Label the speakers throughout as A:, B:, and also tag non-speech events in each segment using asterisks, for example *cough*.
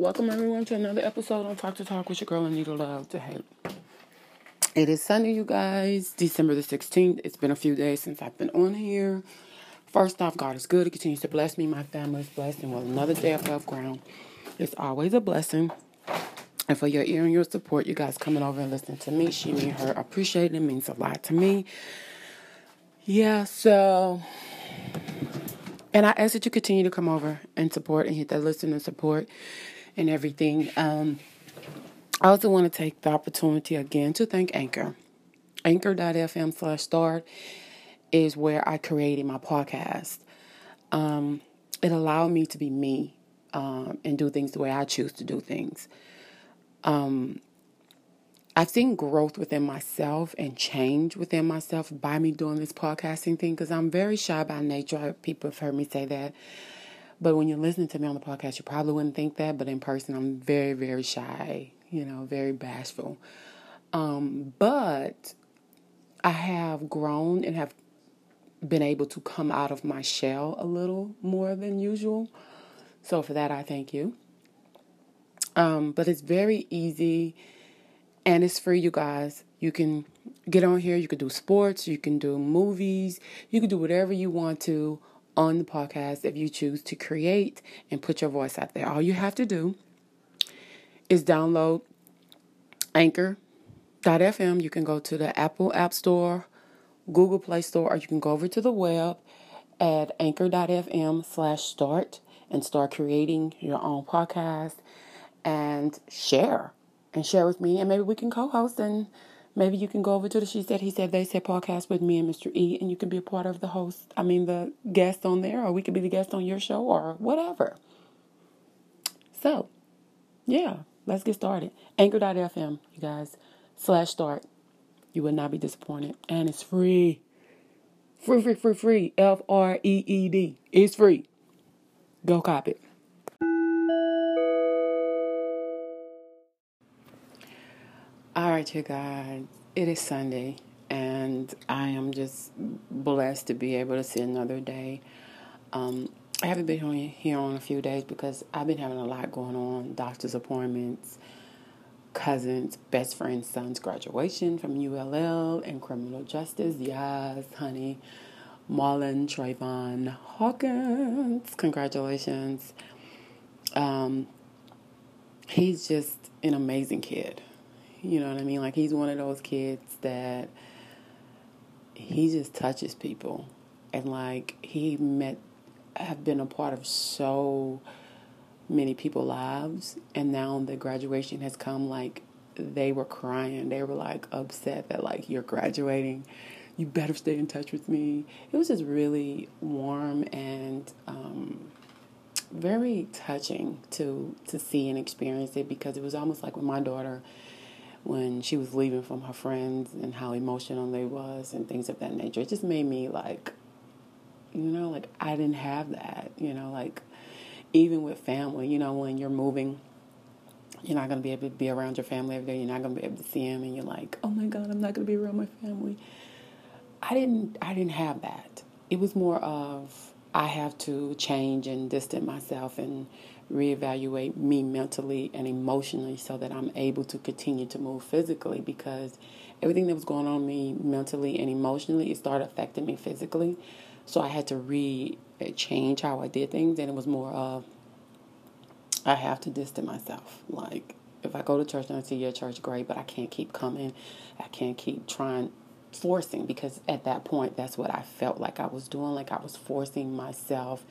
A: Welcome everyone to another episode on Talk That Talk with your girl Anita Love to Hate. It is Sunday, you guys, December the 16th. It's been a few days since I've been on here. First off, God is good. He continues to bless me. My family is blessed. And with another day above ground, it's always a blessing. And for your ear and your support, you guys coming over and listening to me, she, me, her, appreciate it. means a lot to me. Yeah, so, and I ask that you continue to come over and support and hit that listen and support and everything. Um, I also want to take the opportunity again to thank Anchor. Anchor.fm slash start is where I created my podcast. Um, it allowed me to be me um, and do things the way I choose to do things. Um, I've seen growth within myself and change within myself by me doing this podcasting thing because I'm very shy by nature. People have heard me say that. But when you're listening to me on the podcast, you probably wouldn't think that. But in person, I'm very, very shy, you know, very bashful. Um, but I have grown and have been able to come out of my shell a little more than usual. So for that, I thank you. Um, but it's very easy and it's free, you guys. You can get on here, you can do sports, you can do movies, you can do whatever you want to on the podcast if you choose to create and put your voice out there. All you have to do is download anchor.fm. You can go to the Apple App Store, Google Play Store, or you can go over to the web at anchor.fm slash start and start creating your own podcast and share and share with me and maybe we can co-host and Maybe you can go over to the She Said, He Said, They Said podcast with me and Mr. E, and you can be a part of the host, I mean, the guest on there, or we could be the guest on your show, or whatever. So, yeah, let's get started. Anchor.fm, you guys, slash start. You will not be disappointed. And it's free. Free, free, free, free. F R E E D. It's free. Go cop it. Right, you guys. It is Sunday, and I am just blessed to be able to see another day. Um, I haven't been on here on a few days because I've been having a lot going on doctor's appointments, cousins, best friend's son's graduation from ULL, and criminal justice. Yes, honey. Marlon Trayvon Hawkins. Congratulations. Um, he's just an amazing kid. You know what I mean? Like he's one of those kids that he just touches people. And like he met have been a part of so many people's lives and now the graduation has come like they were crying. They were like upset that like you're graduating. You better stay in touch with me. It was just really warm and um, very touching to to see and experience it because it was almost like when my daughter when she was leaving from her friends and how emotional they was and things of that nature. It just made me like, you know, like I didn't have that, you know, like even with family, you know, when you're moving, you're not going to be able to be around your family every day. You're not going to be able to see them and you're like, oh my God, I'm not going to be around my family. I didn't, I didn't have that. It was more of, I have to change and distance myself and reevaluate me mentally and emotionally so that I'm able to continue to move physically because everything that was going on me mentally and emotionally it started affecting me physically. So I had to re change how I did things and it was more of I have to distance myself. Like if I go to church and I see your church great, but I can't keep coming. I can't keep trying forcing because at that point that's what I felt like I was doing like I was forcing myself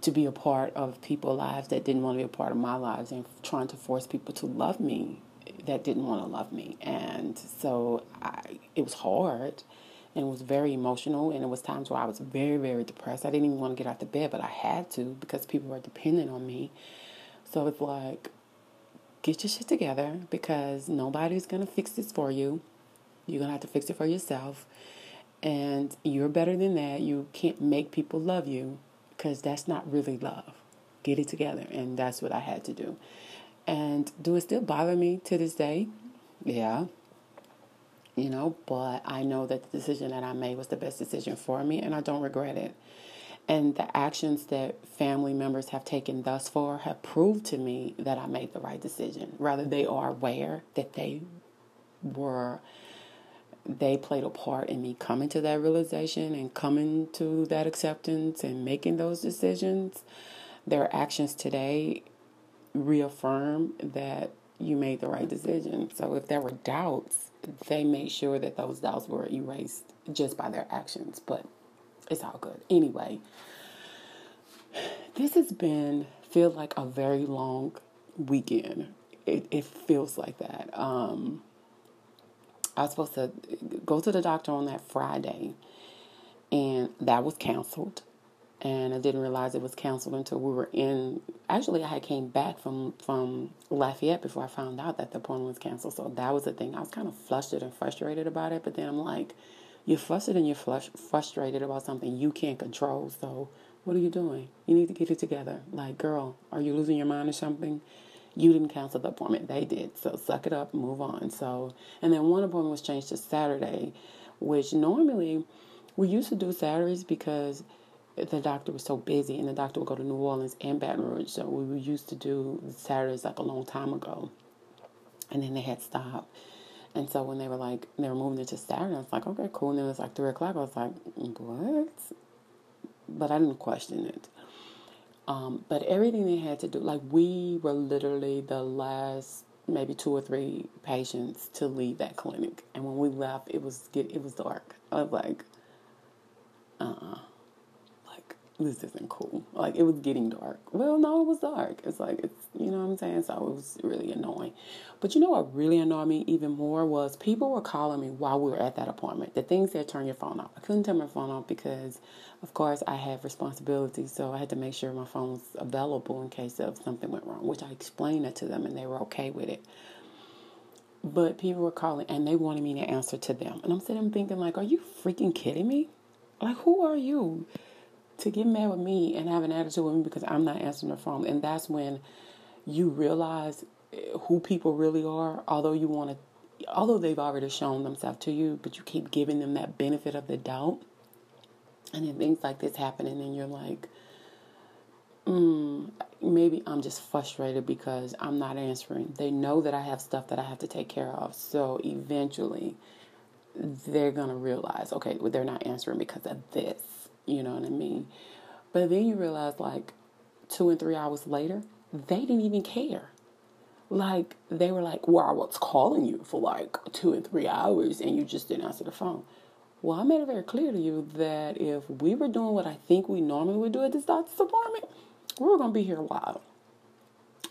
A: to be a part of people's lives that didn't want to be a part of my lives and trying to force people to love me that didn't want to love me. And so I, it was hard and it was very emotional. And it was times where I was very, very depressed. I didn't even want to get out of bed, but I had to because people were dependent on me. So it's like, get your shit together because nobody's going to fix this for you. You're going to have to fix it for yourself. And you're better than that. You can't make people love you because that's not really love. Get it together. And that's what I had to do. And do it still bother me to this day? Yeah. You know, but I know that the decision that I made was the best decision for me and I don't regret it. And the actions that family members have taken thus far have proved to me that I made the right decision. Rather, they are aware that they were, they played a part in me coming to that realization and coming to that acceptance and making those decisions. Their actions today reaffirm that you made the right decision. So if there were doubts, they made sure that those doubts were erased just by their actions. But it's all good. Anyway, this has been feels like a very long weekend. It, it feels like that. Um, I was supposed to go to the doctor on that Friday, and that was canceled and I didn't realize it was canceled until we were in. Actually, I came back from from Lafayette before I found out that the appointment was canceled. So that was the thing. I was kind of flustered and frustrated about it. But then I'm like, you're flustered and you're flush, frustrated about something you can't control. So what are you doing? You need to get it together. Like, girl, are you losing your mind or something? You didn't cancel the appointment. They did. So suck it up, move on. So and then one appointment was changed to Saturday, which normally we used to do Saturdays because the doctor was so busy, and the doctor would go to New Orleans and Baton Rouge. So we used to do Saturdays like a long time ago, and then they had stopped. And so when they were like they were moving it to Saturday, I was like, okay, cool. And then it was like three o'clock. I was like, what? But I didn't question it. Um, but everything they had to do, like we were literally the last maybe two or three patients to leave that clinic. And when we left, it was get it was dark. I was like, uh. Uh-uh this isn't cool. Like it was getting dark. Well, no, it was dark. It's like it's you know what I'm saying. So it was really annoying. But you know what really annoyed me even more was people were calling me while we were at that appointment. The things said turn your phone off. I couldn't turn my phone off because, of course, I have responsibilities. So I had to make sure my phone was available in case of something went wrong. Which I explained it to them, and they were okay with it. But people were calling and they wanted me to answer to them, and I'm sitting thinking like, are you freaking kidding me? Like, who are you? To get mad with me and have an attitude with me because I'm not answering the phone. And that's when you realize eh, who people really are, although you want to, although they've already shown themselves to you, but you keep giving them that benefit of the doubt. And then things like this happen, and then you're like, mm, maybe I'm just frustrated because I'm not answering. They know that I have stuff that I have to take care of. So eventually, they're going to realize, okay, well, they're not answering because of this. You know what I mean? But then you realize, like, two and three hours later, they didn't even care. Like, they were like, well, I was calling you for like two and three hours and you just didn't answer the phone. Well, I made it very clear to you that if we were doing what I think we normally would do at this doctor's appointment, we were going to be here a while.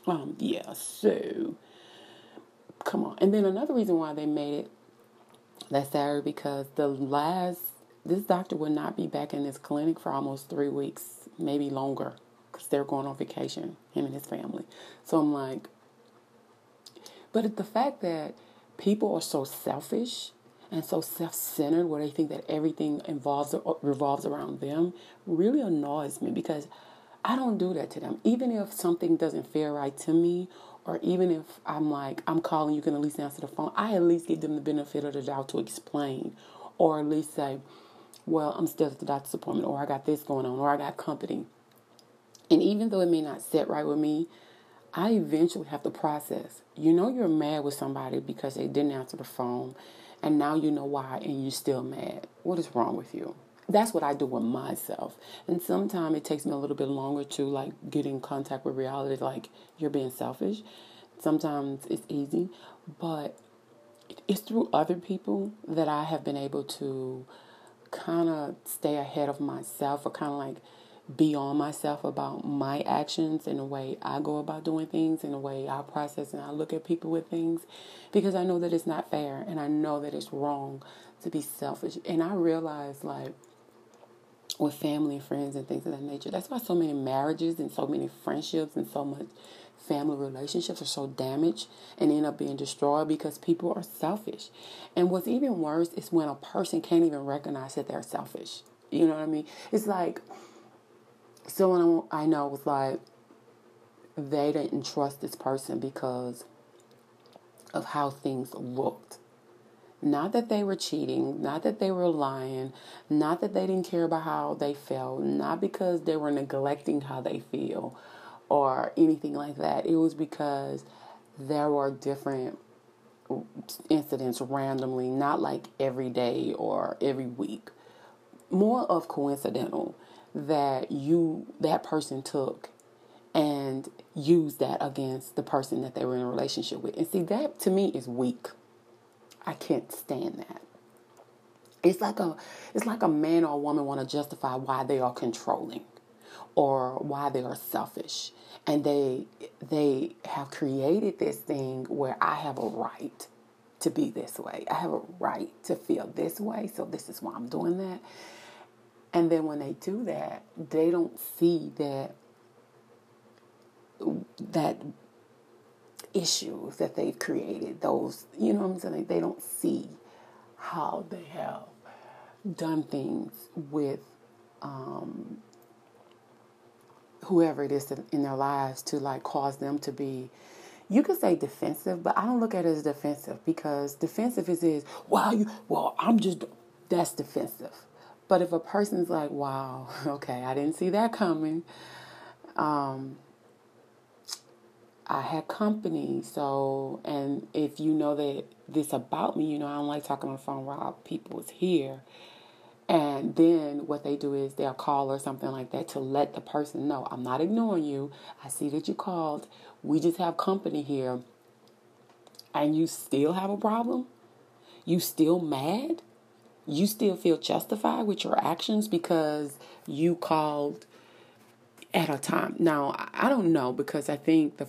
A: Um, yeah, so come on. And then another reason why they made it that Saturday because the last this doctor will not be back in this clinic for almost three weeks, maybe longer, because they're going on vacation, him and his family. So I'm like, but the fact that people are so selfish and so self-centered, where they think that everything involves uh, revolves around them, really annoys me because I don't do that to them. Even if something doesn't feel right to me, or even if I'm like, I'm calling, you can at least answer the phone. I at least give them the benefit of the doubt to explain, or at least say, well, I'm still at the doctor's appointment, or I got this going on, or I got company. And even though it may not sit right with me, I eventually have to process. You know, you're mad with somebody because they didn't answer the phone, and now you know why, and you're still mad. What is wrong with you? That's what I do with myself. And sometimes it takes me a little bit longer to like get in contact with reality, like you're being selfish. Sometimes it's easy, but it's through other people that I have been able to kind of stay ahead of myself or kind of like be on myself about my actions and the way I go about doing things and the way I process and I look at people with things because I know that it's not fair and I know that it's wrong to be selfish. And I realize like with family and friends and things of that nature, that's why so many marriages and so many friendships and so much family relationships are so damaged and end up being destroyed because people are selfish. And what's even worse is when a person can't even recognize that they're selfish. You know what I mean? It's like someone I know was like, they didn't trust this person because of how things looked. Not that they were cheating, not that they were lying, not that they didn't care about how they felt, not because they were neglecting how they feel or anything like that. It was because there were different incidents randomly, not like every day or every week. More of coincidental that you that person took and used that against the person that they were in a relationship with. And see that to me is weak. I can't stand that. It's like a it's like a man or a woman want to justify why they are controlling or why they are selfish. And they they have created this thing where I have a right to be this way. I have a right to feel this way, so this is why I'm doing that. And then when they do that, they don't see that that issues that they've created, those, you know what I'm saying? They don't see how they have done things with um, whoever it is in their lives to like cause them to be you could say defensive, but I don't look at it as defensive because defensive is is wow you well I'm just that's defensive. But if a person's like, wow, *laughs* okay, I didn't see that coming. Um, I had company. So, and if you know that this about me, you know, I don't like talking on the phone while people is here. And then what they do is they'll call or something like that to let the person know I'm not ignoring you. I see that you called. We just have company here. And you still have a problem? You still mad? You still feel justified with your actions because you called at a time. Now, I don't know because I think the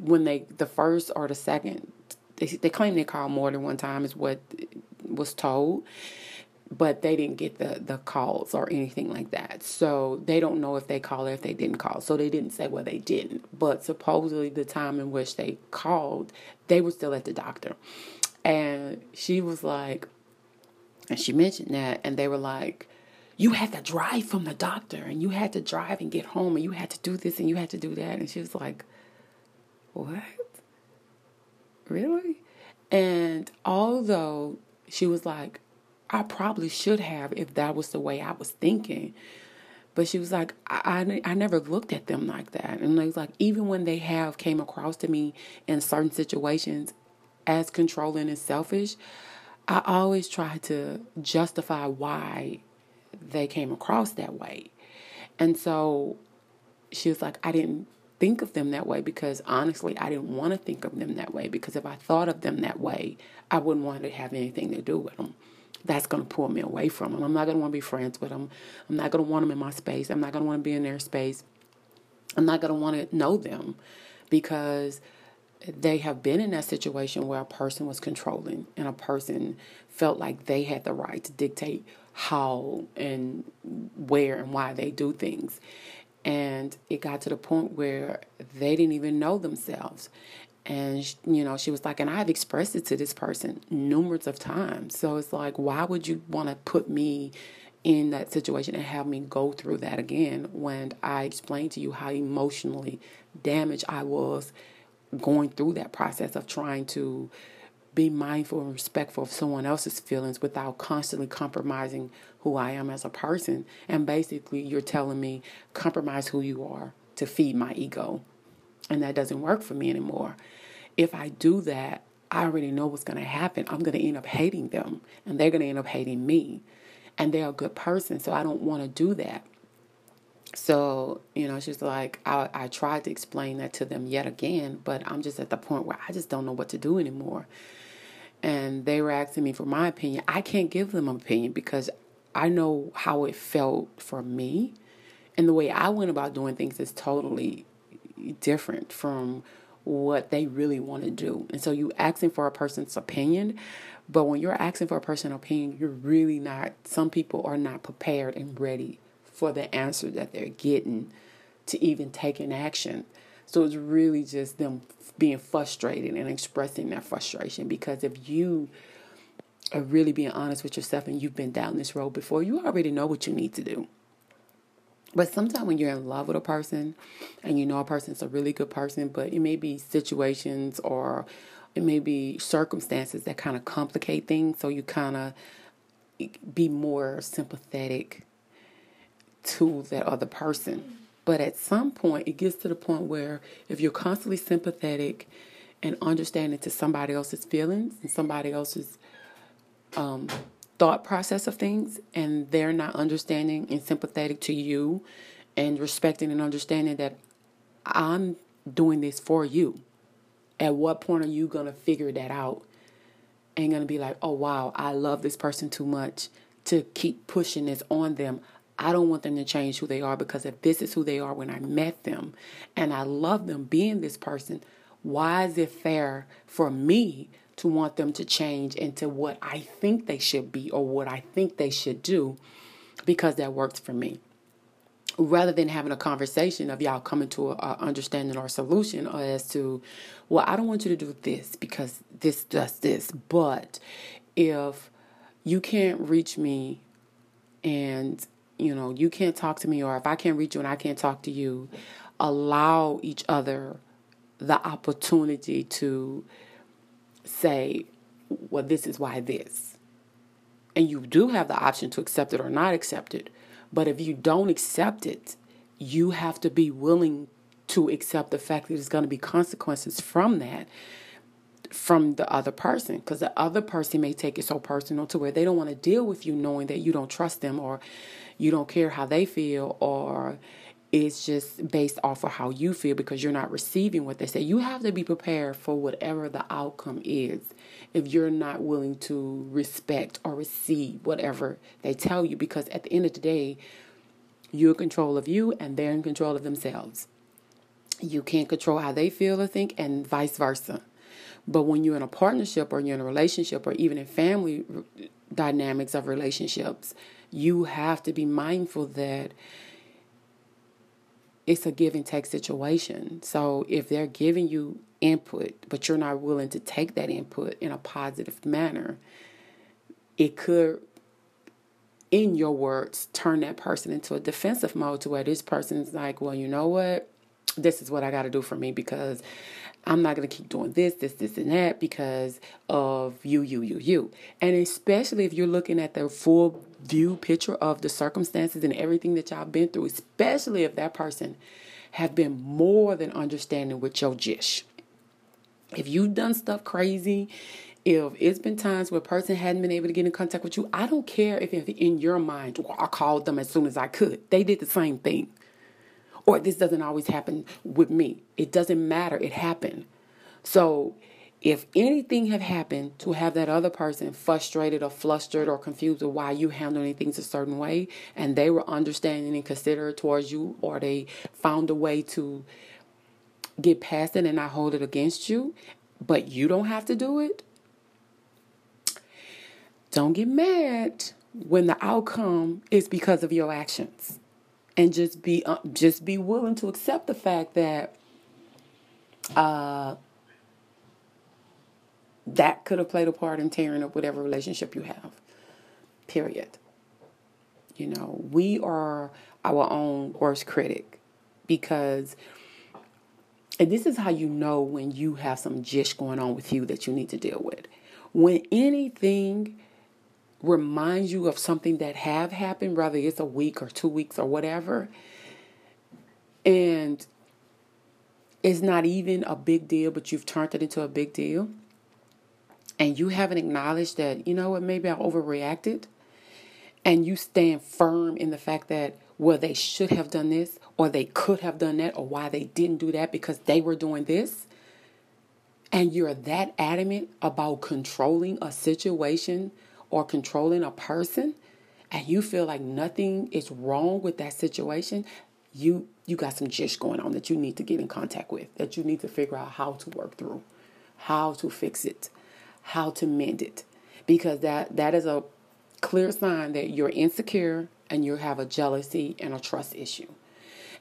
A: when they the first or the second they, they claim they called more than one time is what was told but they didn't get the the calls or anything like that. So they don't know if they called or if they didn't call. So they didn't say well they didn't. But supposedly the time in which they called they were still at the doctor. And she was like and she mentioned that and they were like you had to drive from the doctor and you had to drive and get home and you had to do this and you had to do that. And she was like what? Really? And although she was like, I probably should have if that was the way I was thinking. But she was like, I, I, I never looked at them like that. And it was like, even when they have came across to me in certain situations as controlling and selfish, I always try to justify why they came across that way. And so she was like, I didn't think of them that way because honestly, I didn't want to think of them that way because if I thought of them that way, I wouldn't want to have anything to do with them. That's going to pull me away from them. I'm not going to want to be friends with them. I'm not going to want them in my space. I'm not going to want to be in their space. I'm not going to want to know them because they have been in that situation where a person was controlling and a person felt like they had the right to dictate how and where and why they do things. And it got to the point where they didn't even know themselves. And, you know, she was like, and I've expressed it to this person numerous of times. So it's like, why would you want to put me in that situation and have me go through that again when I explained to you how emotionally damaged I was going through that process of trying to be mindful and respectful of someone else's feelings without constantly compromising who I am as a person. And basically, you're telling me, compromise who you are to feed my ego. And that doesn't work for me anymore. If I do that, I already know what's going to happen. I'm going to end up hating them, and they're going to end up hating me. And they're a good person, so I don't want to do that. So, you know, she's like, I, I tried to explain that to them yet again, but I'm just at the point where I just don't know what to do anymore. And they were asking me for my opinion. I can't give them an opinion because I know how it felt for me. And the way I went about doing things is totally different from what they really want to do. And so you asking for a person's opinion, but when you're asking for a person's opinion, you're really not some people are not prepared and ready for the answer that they're getting to even take an action. So it's really just them being frustrated and expressing their frustration because if you are really being honest with yourself and you've been down this road before, you already know what you need to do. But sometimes when you're in love with a person and you know a person's a really good person, but it may be situations or it may be circumstances that kind of complicate things. So you kind of be more sympathetic to that other person. But at some point, it gets to the point where if you're constantly sympathetic and understanding to somebody else's feelings and somebody else's um, thought process of things, and they're not understanding and sympathetic to you and respecting and understanding that I'm doing this for you. At what point are you going to figure that out and going to be like, oh, wow, I love this person too much to keep pushing this on them? I don't want them to change who they are because if this is who they are when I met them and I love them being this person, why is it fair for me to want them to change into what I think they should be or what I think they should do because that works for me? rather than having a conversation of y'all coming to a, a, understanding or solution as to well i don't want you to do this because this does this but if you can't reach me and you know you can't talk to me or if i can't reach you and i can't talk to you allow each other the opportunity to say well this is why this. And you do have the option to accept it or not accept it but if you don't accept it, you have to be willing to accept the fact that there's going to be consequences from that from the other person because the other person may take it so personal to where they don't want to deal with you knowing that you don't trust them or you don't care how they feel or it's just based off of how you feel because you're not receiving what they say. You have to be prepared for whatever the outcome is if you're not willing to respect or receive whatever they tell you because at the end of the day, you're in control of you and they're in control of themselves. You can't control how they feel or think and vice versa. But when you're in a partnership or you're in a relationship or even in family dynamics of relationships, you have to be mindful that it's a give and take situation. So if they're giving you input, but you're not willing to take that input in a positive manner, it could, in your words, turn that person into a defensive mode to where this person's like, well, you know what? This is what I got to do for me because I'm not going to keep doing this, this, this, and that because of you, you, you, you. And especially if you're looking at the full view picture of the circumstances and everything that y'all been through, especially if that person have been more than understanding with your jish. If you've done stuff crazy, if it's been times where a person hadn't been able to get in contact with you, I don't care if in your mind, well, I called them as soon as I could. They did the same thing. Or this doesn't always happen with me. It doesn't matter. It happened. So if anything had happened to have that other person frustrated or flustered or confused with why you handling things a certain way and they were understanding and considerate towards you or they found a way to get past it and not hold it against you, but you don't have to do it. Don't get mad when the outcome is because of your actions. And just be uh, just be willing to accept the fact that uh, that could have played a part in tearing up whatever relationship you have. Period. You know, we are our own worst critic because and this is how you know when you have some jish going on with you that you need to deal with. When anything reminds you of something that have happened, whether it's a week or two weeks or whatever, and it's not even a big deal, but you've turned it into a big deal, and you haven't acknowledged that, you know what, maybe I overreacted, and you stand firm in the fact that, well, they should have done this, or they could have done that, or why they didn't do that because they were doing this, and you're that adamant about controlling a situation or controlling a person, and you feel like nothing is wrong with that situation, you you got some jish going on that you need to get in contact with, that you need to figure out how to work through, how to fix it, how to mend it. Because that that is a clear sign that you're insecure and you have a jealousy and a trust issue.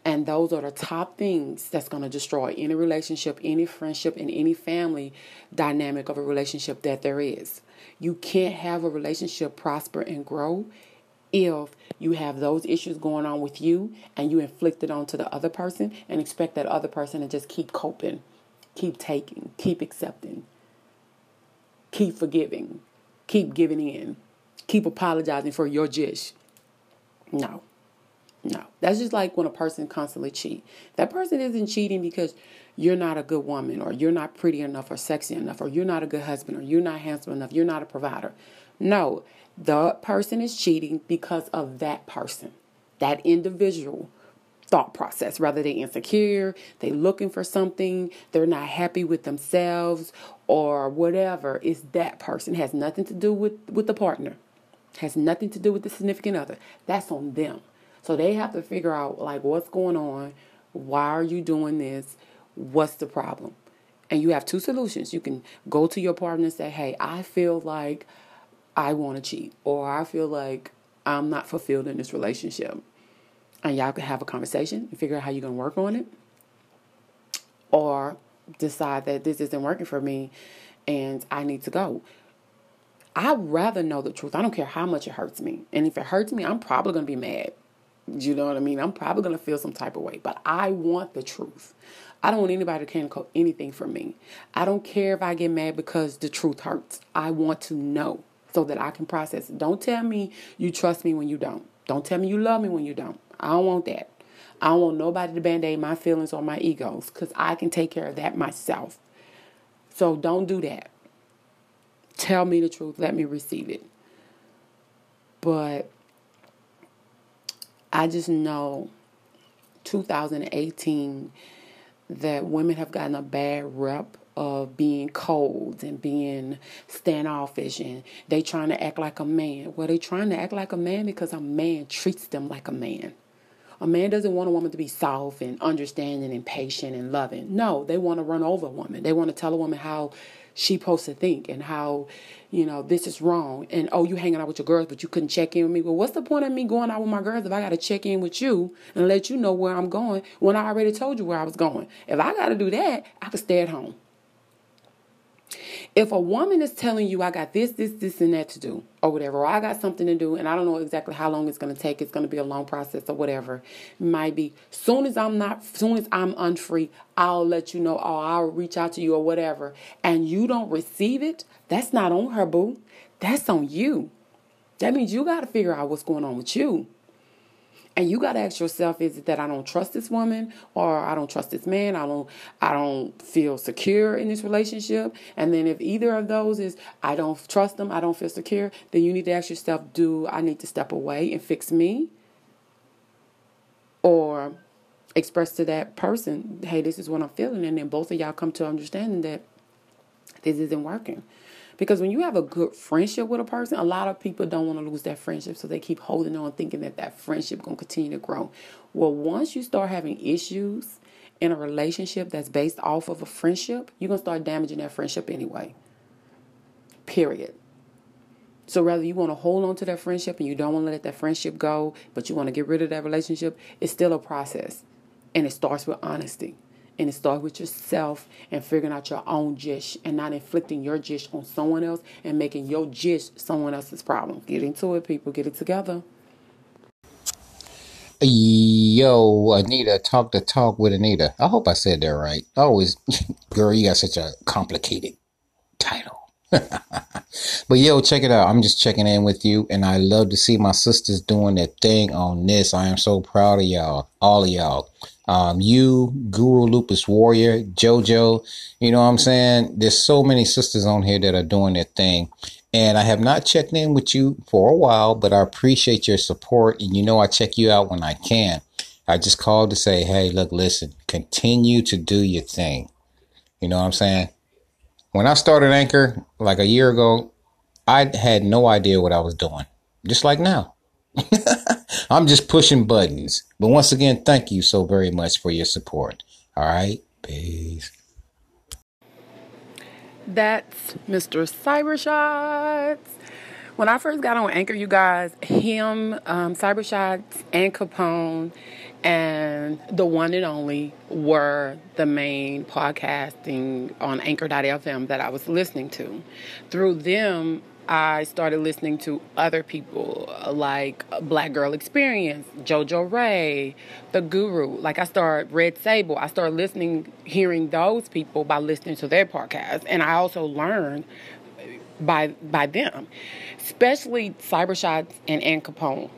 A: And those are the top things that's going to destroy any relationship, any friendship, and any family dynamic of a relationship that there is. You can't have a relationship prosper and grow if you have those issues going on with you and you inflict it onto the other person and expect that other person to just keep coping, keep taking, keep accepting. keep forgiving, keep giving in, keep apologizing for your jish. No. No. That's just like when a person constantly cheat. That person isn't cheating because you're not a good woman or you're not pretty enough or sexy enough or you're not a good husband or you're not handsome enough, you're not a provider. No, the person is cheating because of that person, that individual thought process. Rather they insecure, they looking for something, they're not happy with themselves or whatever. It's that person. It has nothing to do with, with the partner. Has nothing to do with the significant other. That's on them. So they have to figure out like what's going on, why are you doing this? What's the problem? And you have two solutions. You can go to your partner and say, Hey, I feel like I want to cheat, or I feel like I'm not fulfilled in this relationship. And y'all can have a conversation and figure out how you're going to work on it. Or decide that this isn't working for me and I need to go. I'd rather know the truth. I don't care how much it hurts me. And if it hurts me, I'm probably going to be mad. You know what I mean? I'm probably going to feel some type of way, but I want the truth. I don't want anybody to cancel anything from me. I don't care if I get mad because the truth hurts. I want to know so that I can process it. Don't tell me you trust me when you don't. Don't tell me you love me when you don't. I don't want that. I don't want nobody to band aid my feelings or my egos because I can take care of that myself. So don't do that. Tell me the truth. Let me receive it. But I just know 2018 that women have gotten a bad rep of being cold and being standoffish and they trying to act like a man. Well, they trying to act like a man because a man treats them like a man. A man doesn't want a woman to be soft and understanding and patient and loving. No, they want to run over a woman. They want to tell a woman how she's supposed to think and how, you know, this is wrong. And oh, you hanging out with your girls, but you couldn't check in with me. Well, what's the point of me going out with my girls if I got to check in with you and let you know where I'm going when I already told you where I was going? If I got to do that, I could stay at home. If a woman is telling you, I got this, this, this, and that to do, or whatever, or I got something to do, and I don't know exactly how long it's going to take, it's going to be a long process or whatever, might be, soon as I'm not, soon as I'm unfree, I'll let you know, or I'll reach out to you or whatever, and you don't receive it, that's not on her, boo. That's on you. That means you got to figure out what's going on with you. And you got to ask yourself, is it that I don't trust this woman or I don't trust this man? I don't I don't feel secure in this relationship. And then if either of those is I don't trust them, I don't feel secure, then you need to ask yourself, do I need to step away and fix me? Or express to that person, hey, this is what I'm feeling. And then both of y'all come to understanding that this isn't working. Because when you have a good friendship with a person, a lot of people don't want to lose that friendship, so they keep holding on, thinking that that friendship going to continue to grow. Well, once you start having issues in a relationship that's based off of a friendship, you're going to start damaging that friendship anyway. Period. So rather you want to hold on to that friendship and you don't want to let that friendship go, but you want to get rid of that relationship, it's still a process. And it starts with honesty. And it starts with yourself and figuring out your own jish and not inflicting your jish on someone else and making your jish someone else's problem. Get into it, people. Get it together.
B: Yo, Anita, talk the talk with Anita. I hope I said that right. Always, *laughs* girl, you got such a complicated title. *laughs* but yo, check it out. I'm just checking in with you, and I love to see my sisters doing their thing on this. I am so proud of y'all, all of y'all. Um, you, Guru Lupus Warrior, JoJo, you know what I'm saying? There's so many sisters on here that are doing their thing. And I have not checked in with you for a while, but I appreciate your support. And you know, I check you out when I can. I just called to say, hey, look, listen, continue to do your thing. You know what I'm saying? When I started Anchor like a year ago, I had no idea what I was doing, just like now. *laughs* I'm just pushing buttons. But once again, thank you so very much for your support. All right. Peace.
A: That's Mr. Cybershots. When I first got on Anchor, you guys, him, um, Cybershots, and Capone, and the one and only were the main podcasting on Anchor.fm that I was listening to. Through them, I started listening to other people like Black Girl Experience, Jojo Ray, The Guru. Like I started Red Sable. I started listening, hearing those people by listening to their podcast. And I also learned by by them, especially Cybershots and Ann Capone.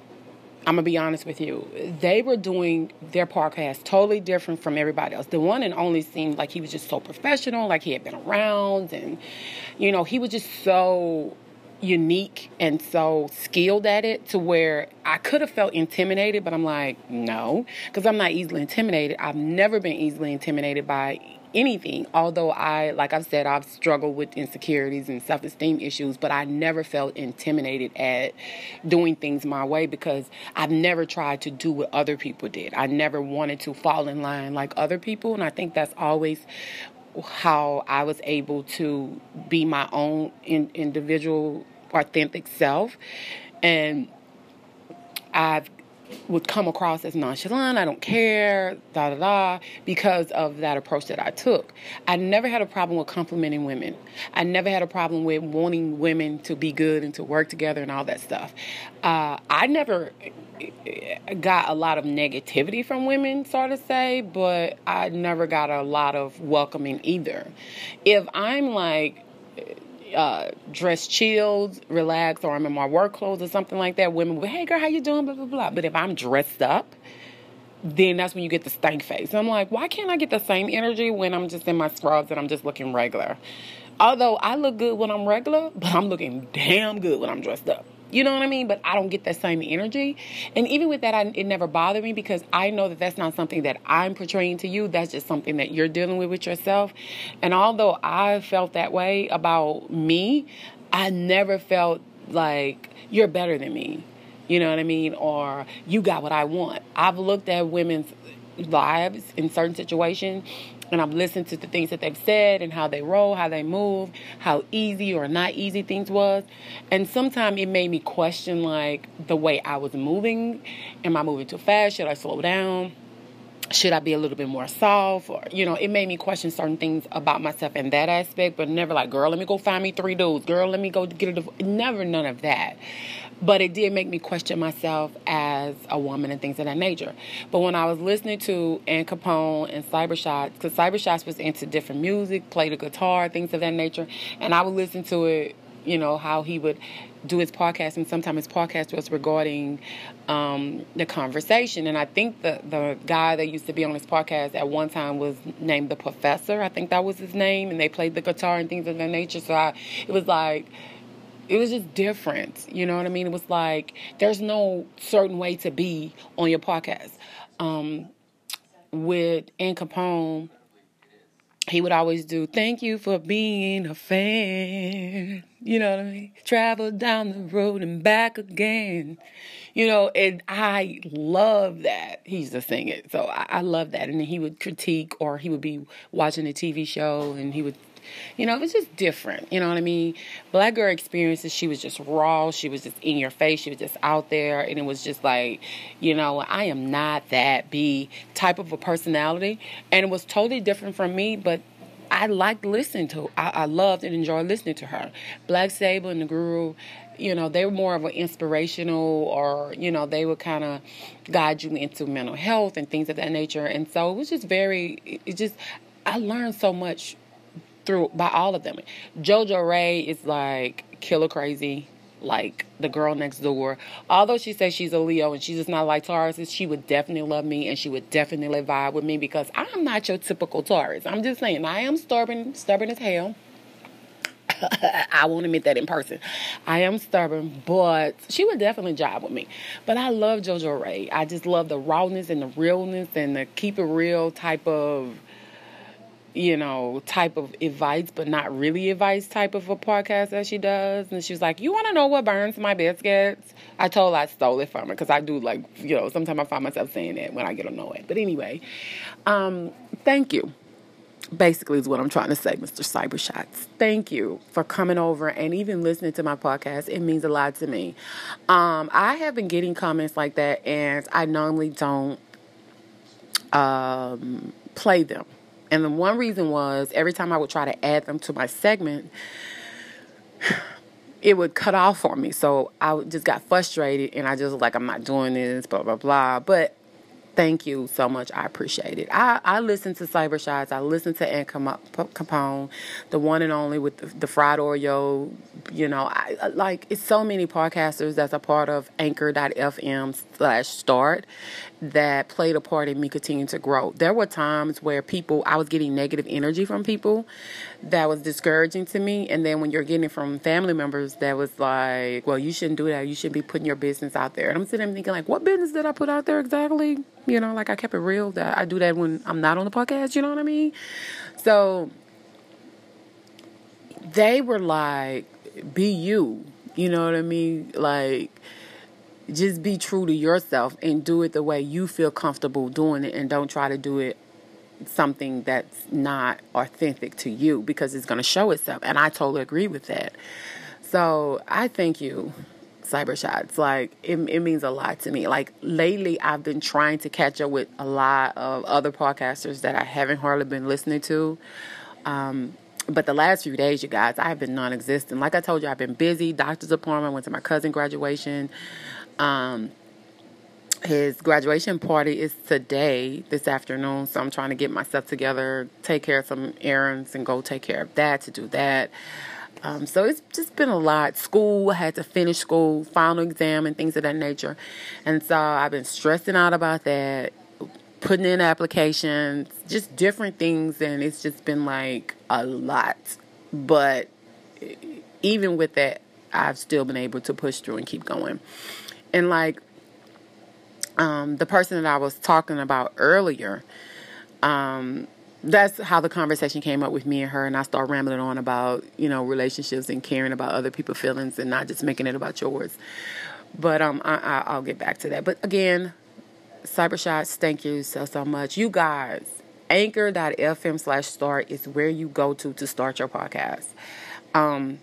A: I'm gonna be honest with you. They were doing their podcast totally different from everybody else. The one and only seemed like he was just so professional, like he had been around, and you know, he was just so unique and so skilled at it to where I could have felt intimidated, but I'm like, no, because I'm not easily intimidated. I've never been easily intimidated by anything. Although I, like I've said, I've struggled with insecurities and self esteem issues, but I never felt intimidated at doing things my way because I've never tried to do what other people did. I never wanted to fall in line like other people, and I think that's always how I was able to be my own in, individual, authentic self. And I've would come across as nonchalant, I don't care, da da da, because of that approach that I took. I never had a problem with complimenting women. I never had a problem with wanting women to be good and to work together and all that stuff. Uh, I never got a lot of negativity from women, so to say, but I never got a lot of welcoming either. If I'm like, uh, dress chilled, relaxed, or I'm in my work clothes or something like that, women will, hey girl, how you doing? Blah blah blah. But if I'm dressed up, then that's when you get the stank face. I'm like, why can't I get the same energy when I'm just in my scrubs and I'm just looking regular? Although I look good when I'm regular, but I'm looking damn good when I'm dressed up. You know what I mean? But I don't get that same energy. And even with that, I, it never bothered me because I know that that's not something that I'm portraying to you. That's just something that you're dealing with with yourself. And although I felt that way about me, I never felt like you're better than me. You know what I mean? Or you got what I want. I've looked at women's lives in certain situations and I've listened to the things that they've said and how they roll, how they move, how easy or not easy things was. And sometimes it made me question like the way I was moving. Am I moving too fast? Should I slow down? Should I be a little bit more soft? Or, you know, it made me question certain things about myself in that aspect, but never like, girl, let me go find me three dudes. Girl, let me go get a Never none of that but it did make me question myself as a woman and things of that nature. But when I was listening to Ann Capone and Cybershots, because Cybershots was into different music, played a guitar, things of that nature, and I would listen to it, you know, how he would do his podcast, and sometimes his podcast was regarding um, the conversation. And I think the the guy that used to be on his podcast at one time was named the Professor. I think that was his name, and they played the guitar and things of that nature. So I, it was like it was just different. You know what I mean? It was like there's no certain way to be on your podcast. Um, with Ann Capone, he would always do, Thank you for being a fan. You know what I mean? Travel down the road and back again. You know, and I love that. He used to sing it. So I, I love that. And then he would critique or he would be watching a TV show and he would you know, it was just different. You know what I mean? Black girl experiences, she was just raw. She was just in your face. She was just out there. And it was just like, you know, I am not that B type of a personality. And it was totally different from me, but I liked listening to I, I loved and enjoyed listening to her. Black Sable and the Guru, you know, they were more of an inspirational or, you know, they would kind of guide you into mental health and things of that nature. And so it was just very, it just, I learned so much through by all of them. Jojo Ray is like killer crazy, like the girl next door. Although she says she's a Leo and she's just not like Taurus, she would definitely love me and she would definitely vibe with me because I'm not your typical Taurus. I'm just saying I am stubborn, stubborn as hell. *laughs* I won't admit that in person. I am stubborn, but she would definitely jive with me. But I love JoJo Ray. I just love the rawness and the realness and the keep it real type of you know, type of advice, but not really advice type of a podcast that she does. And she was like, You want to know what burns my biscuits? I told her I stole it from her because I do like, you know, sometimes I find myself saying that when I get annoyed. But anyway, um, thank you. Basically, is what I'm trying to say, Mr. Cybershots. Thank you for coming over and even listening to my podcast. It means a lot to me. Um, I have been getting comments like that, and I normally don't um, play them and the one reason was every time I would try to add them to my segment, *sighs* it would cut off for me. So I just got frustrated and I just like, I'm not doing this, blah, blah, blah. But Thank you so much. I appreciate it. I, I listen to Cybershots. I listen to Ann Capone, the one and only with the, the fried Oreo. You know, I like it's so many podcasters that's a part of Anchor.fm slash start that played a part in me continuing to grow. There were times where people I was getting negative energy from people that was discouraging to me, and then when you're getting from family members that was like, "Well, you shouldn't do that. You shouldn't be putting your business out there." And I'm sitting there thinking, like, what business did I put out there exactly? You know, like I kept it real that I do that when I'm not on the podcast, you know what I mean? So they were like, be you. You know what I mean? Like just be true to yourself and do it the way you feel comfortable doing it and don't try to do it something that's not authentic to you because it's going to show itself and I totally agree with that. So, I thank you Cybershots. Like it, it means a lot to me. Like lately, I've been trying to catch up with a lot of other podcasters that I haven't hardly been listening to. Um, but the last few days, you guys, I have been non-existent. Like I told you, I've been busy. Doctor's appointment. Went to my cousin graduation. Um, his graduation party is today, this afternoon. So I'm trying to get myself together, take care of some errands, and go take care of that to do that. Um, so it's just been a lot. School, I had to finish school, final exam, and things of that nature. And so I've been stressing out about that, putting in applications, just different things. And it's just been like a lot. But even with that, I've still been able to push through and keep going. And like um, the person that I was talking about earlier, um, that's how the conversation came up with me and her and i started rambling on about you know relationships and caring about other people's feelings and not just making it about yours. But um I, i'll get back to that. But again Cybershots thank you so so much. You guys anchor.fm slash start is where you go to to start your podcast. Um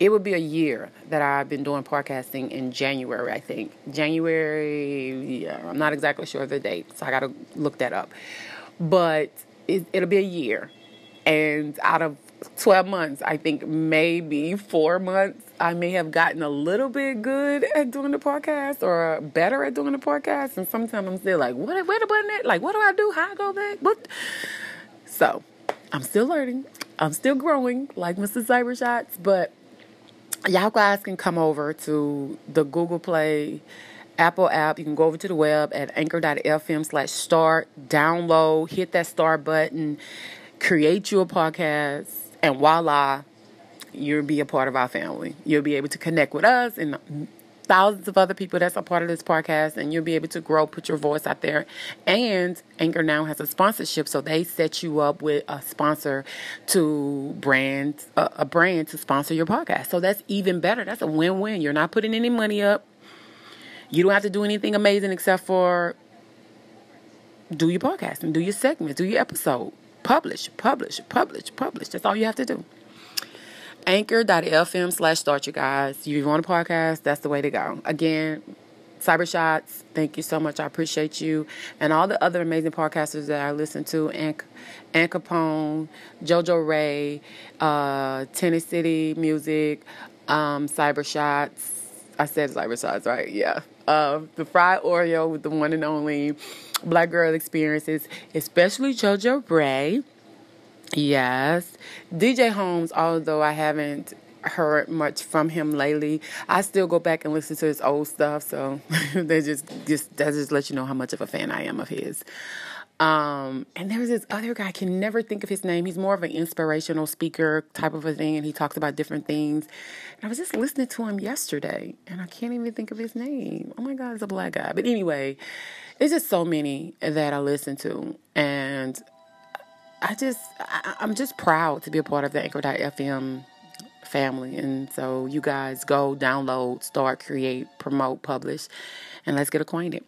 A: it would be a year that I've been doing podcasting in January, I think. January, yeah, I'm not exactly sure of the date, so I got to look that up but it, it'll be a year. And out of 12 months, I think maybe four months, I may have gotten a little bit good at doing the podcast or better at doing the podcast. And sometimes I'm still like, what, where the button at? Like, what do I do? How I go back? What? So I'm still learning. I'm still growing like Mr. Cybershots, but y'all guys can come over to the Google Play Apple app. You can go over to the web at anchor.fm slash start, download, hit that start button, create you a podcast, and voila, you'll be a part of our family. You'll be able to connect with us and thousands of other people that's a part of this podcast, and you'll be able to grow, put your voice out there. And Anchor now has a sponsorship, so they set you up with a sponsor to brand a, a brand to sponsor your podcast. So that's even better. That's a win-win. You're not putting any money up you don't have to do anything amazing except for do your podcast and do your segments, do your episode. Publish, publish, publish, publish. That's all you have to do. Anchor.fm slash start, you guys. You want a podcast, that's the way to go. Again, Cybershots, thank you so much. I appreciate you. And all the other amazing podcasters that I listen to Ann, Ann Capone, JoJo Ray, uh, Tennessee City Music, um, Cybershots. I said Cybershots, right? Yeah of the fried Oreo with the one and only Black Girl Experiences, especially JoJo Ray. Yes. DJ Holmes, although I haven't heard much from him lately, I still go back and listen to his old stuff. So *laughs* they just just that just let you know how much of a fan I am of his. Um, and there's this other guy, I can never think of his name. He's more of an inspirational speaker type of a thing, and he talks about different things. And I was just listening to him yesterday, and I can't even think of his name. Oh my God, it's a black guy. But anyway, it's just so many that I listen to. And I just, I, I'm just proud to be a part of the Anchor.fm family. And so you guys go download, start, create, promote, publish, and let's get acquainted.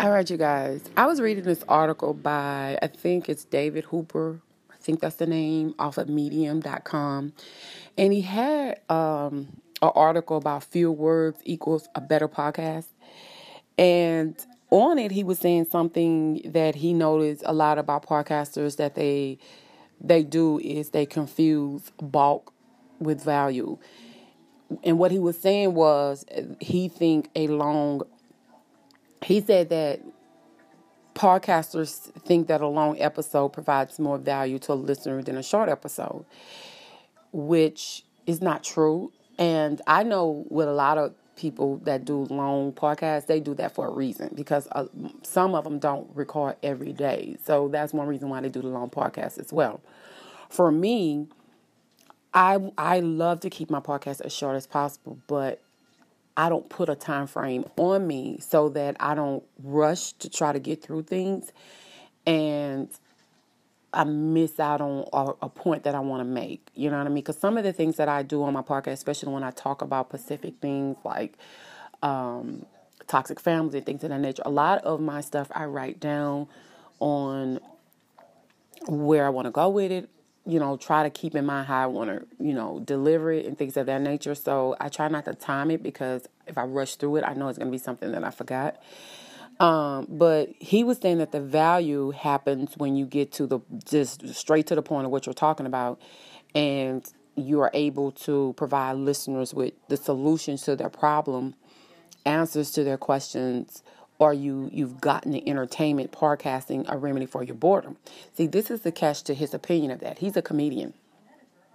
A: All right, you guys. I was reading this article by, I think it's David Hooper. I think that's the name, off of medium.com. And he had um, an article about fewer words equals a better podcast. And on it, he was saying something that he noticed a lot about podcasters that they they do is they confuse bulk with value. And what he was saying was he think a long he said that podcasters think that a long episode provides more value to a listener than a short episode, which is not true. And I know with a lot of people that do long podcasts, they do that for a reason because uh, some of them don't record every day. So that's one reason why they do the long podcast as well. For me, I I love to keep my podcast as short as possible, but I don't put a time frame on me so that I don't rush to try to get through things and I miss out on a, a point that I want to make. You know what I mean? Because some of the things that I do on my podcast, especially when I talk about specific things like um, toxic families and things of that nature, a lot of my stuff I write down on where I want to go with it you know, try to keep in mind how I want to, you know, deliver it and things of that nature. So I try not to time it because if I rush through it, I know it's going to be something that I forgot. Um, but he was saying that the value happens when you get to the just straight to the point of what you're talking about, and you are able to provide listeners with the solutions to their problem, answers to their questions, or you you've gotten the entertainment podcasting a remedy for your boredom. See, this is the catch to his opinion of that. He's a comedian,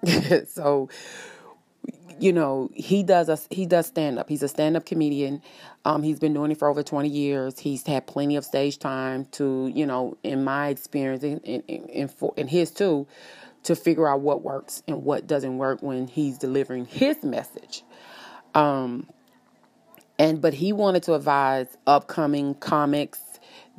A: *laughs* so you know he does he does stand up. He's a stand up comedian. Um, he's been doing it for over twenty years. He's had plenty of stage time to you know, in my experience, in in in, in his too, to figure out what works and what doesn't work when he's delivering his message. Um, and but he wanted to advise upcoming comics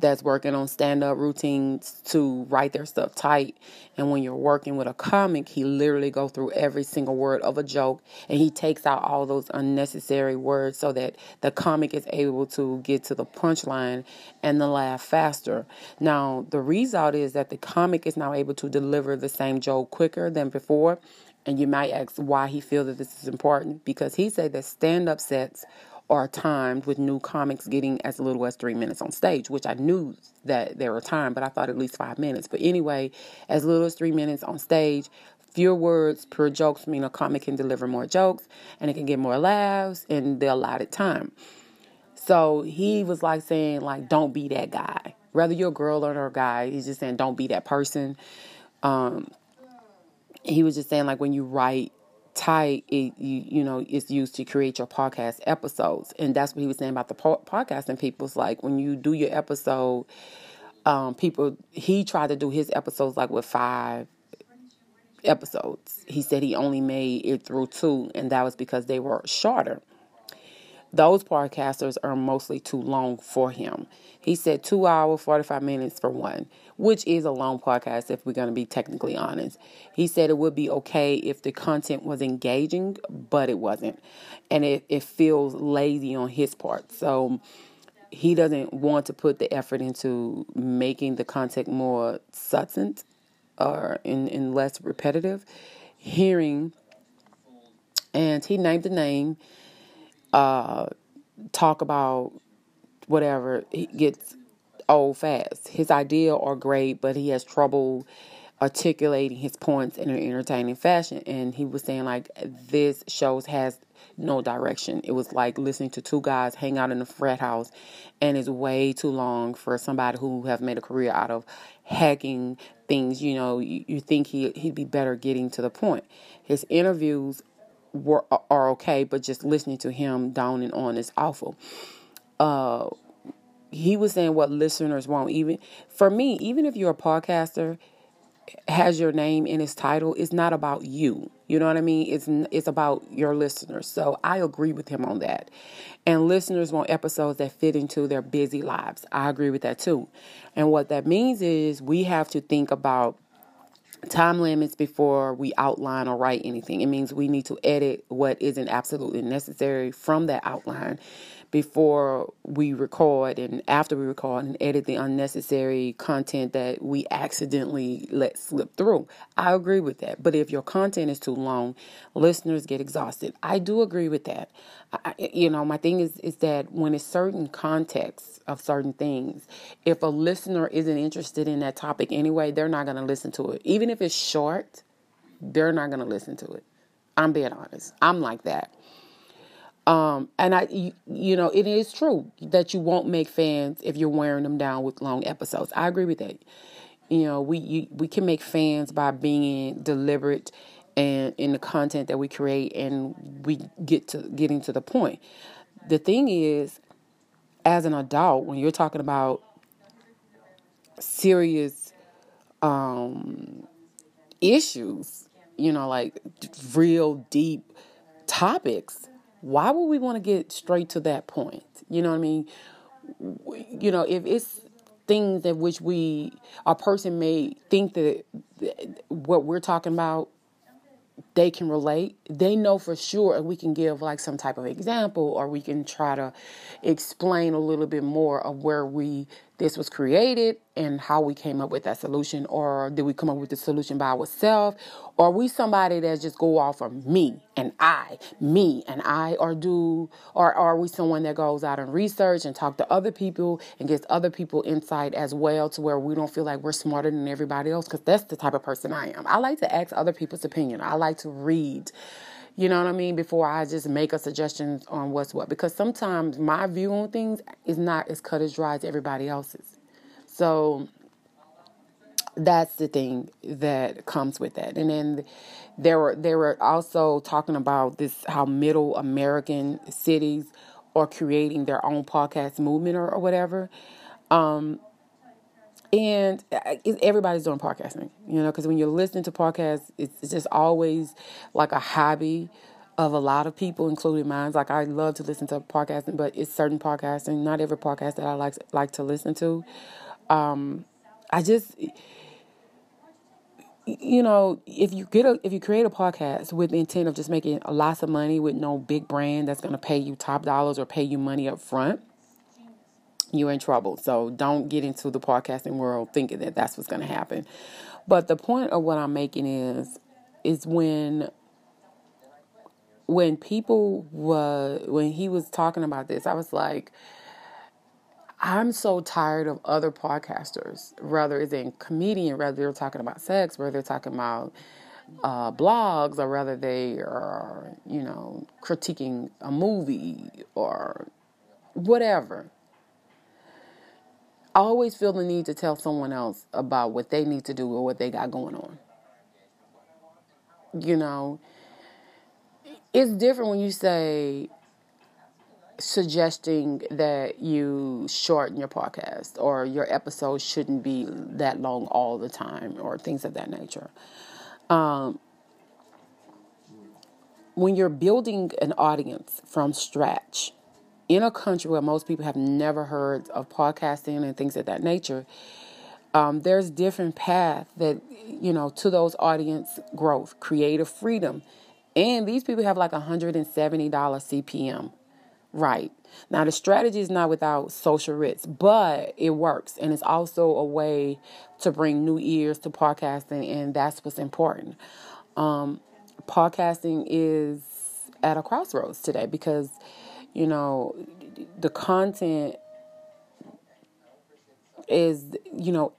A: that's working on stand-up routines to write their stuff tight. And when you're working with a comic he literally go through every single word of a joke and he takes out all those unnecessary words so that the comic is able to get to the punchline and the laugh faster. Now the result is that the comic is now able to deliver the same joke quicker than before and you might ask why he feels that this is important because he said that stand-up sets are timed with new comics getting as little as three minutes on stage, which I knew that there were time, but I thought at least five minutes. But anyway, as little as three minutes on stage, fewer words per jokes mean a comic can deliver more jokes and it can get more laughs in the allotted time. So he was like saying, like, don't be that guy. Whether you're a girl or a guy, he's just saying, don't be that person. Um, he was just saying, like, when you write tight it you, you know is used to create your podcast episodes. And that's what he was saying about the po- podcasting people. It's like when you do your episode um people he tried to do his episodes like with five episodes. He said he only made it through two and that was because they were shorter those podcasters are mostly too long for him he said two hour 45 minutes for one which is a long podcast if we're going to be technically honest. He said it would be okay if the content was engaging, but it wasn't. And it, it feels lazy on his part. So he doesn't want to put the effort into making the content more succinct or in, in less repetitive. Hearing, and he named the name, uh, talk about whatever, he gets old fast. His ideas are great, but he has trouble articulating his points in an entertaining fashion. And he was saying like this shows has no direction. It was like listening to two guys hang out in a frat house, and it's way too long for somebody who have made a career out of hacking things. You know, you, you think he he'd be better getting to the point. His interviews were are okay, but just listening to him down and on is awful. Uh, he was saying what listeners want. Even for me, even if you're a podcaster, has your name in his title, it's not about you. You know what I mean? It's it's about your listeners. So I agree with him on that. And listeners want episodes that fit into their busy lives. I agree with that too. And what that means is we have to think about time limits before we outline or write anything. It means we need to edit what isn't absolutely necessary from that outline before we record and after we record and edit the unnecessary content that we accidentally let slip through. I agree with that. But if your content is too long, listeners get exhausted. I do agree with that. I, you know, my thing is is that when it's certain contexts of certain things, if a listener isn't interested in that topic anyway, they're not going to listen to it. Even if it's short, they're not going to listen to it. I'm being honest. I'm like that. Um, and I, you, you know, it is true that you won't make fans if you're wearing them down with long episodes. I agree with that. You know, we you, we can make fans by being deliberate and in the content that we create, and we get to getting to the point. The thing is, as an adult, when you're talking about serious um, issues, you know, like real deep topics, why would we want to get straight to that point? You know what I mean? You know, if it's things in which we, a person may think that what we're talking about they can relate. They know for sure, and we can give like some type of example, or we can try to explain a little bit more of where we this was created and how we came up with that solution, or did we come up with the solution by ourselves, or we somebody that just go off of me and I, me and I, or do, or are we someone that goes out and research and talk to other people and gets other people insight as well, to where we don't feel like we're smarter than everybody else? Because that's the type of person I am. I like to ask other people's opinion. I like to read. You know what I mean? Before I just make a suggestion on what's what. Because sometimes my view on things is not as cut as dry as everybody else's. So that's the thing that comes with that. And then there were they were also talking about this how middle American cities are creating their own podcast movement or, or whatever. Um, and uh, everybody's doing podcasting, you know, because when you're listening to podcasts, it's just always like a hobby of a lot of people, including mine. Like I love to listen to podcasting, but it's certain podcasting, not every podcast that I like like to listen to. Um, I just, you know, if you get a if you create a podcast with the intent of just making lots of money with no big brand that's going to pay you top dollars or pay you money up front you're in trouble. So don't get into the podcasting world thinking that that's what's going to happen. But the point of what I'm making is is when when people were when he was talking about this, I was like I'm so tired of other podcasters, whether it's a comedian, whether they're talking about sex, whether they're talking about uh, blogs, or whether they are, you know, critiquing a movie or whatever. I always feel the need to tell someone else about what they need to do or what they got going on. You know, it's different when you say suggesting that you shorten your podcast or your episodes shouldn't be that long all the time or things of that nature. Um, when you're building an audience from scratch, in a country where most people have never heard of podcasting and things of that nature, um, there's different paths that you know to those audience growth, creative freedom, and these people have like a hundred and seventy dollar CPM. Right now, the strategy is not without social risks, but it works, and it's also a way to bring new ears to podcasting, and that's what's important. Um, podcasting is at a crossroads today because you know, the content is, you know,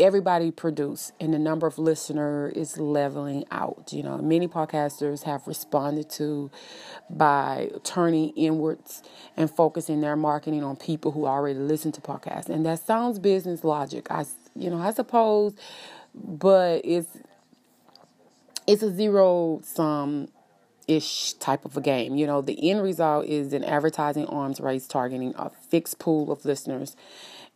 A: everybody produce and the number of listener is leveling out. You know, many podcasters have responded to by turning inwards and focusing their marketing on people who already listen to podcasts. And that sounds business logic. I you know, I suppose, but it's it's a zero sum ish type of a game. You know, the end result is an advertising arms race targeting a fixed pool of listeners.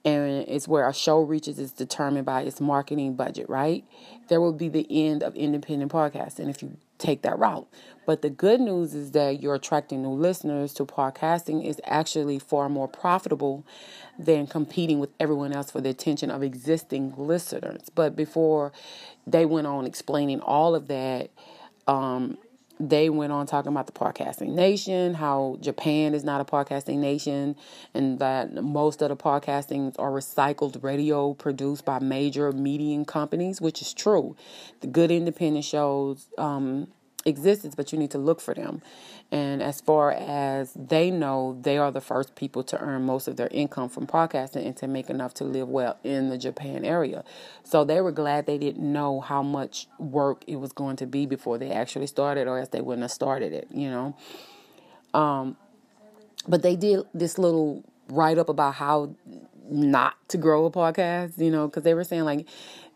A: And it's where a show reaches is determined by its marketing budget, right? There will be the end of independent podcasting if you take that route. But the good news is that you're attracting new listeners to podcasting is actually far more profitable than competing with everyone else for the attention of existing listeners. But before they went on explaining all of that, um, they went on talking about the podcasting nation, how Japan is not a podcasting nation, and that most of the podcastings are recycled radio produced by major media companies, which is true. The good independent shows um, existence, but you need to look for them. And as far as they know, they are the first people to earn most of their income from podcasting and to make enough to live well in the Japan area. So they were glad they didn't know how much work it was going to be before they actually started, or else they wouldn't have started it, you know. Um, but they did this little write up about how not to grow a podcast, you know, because they were saying like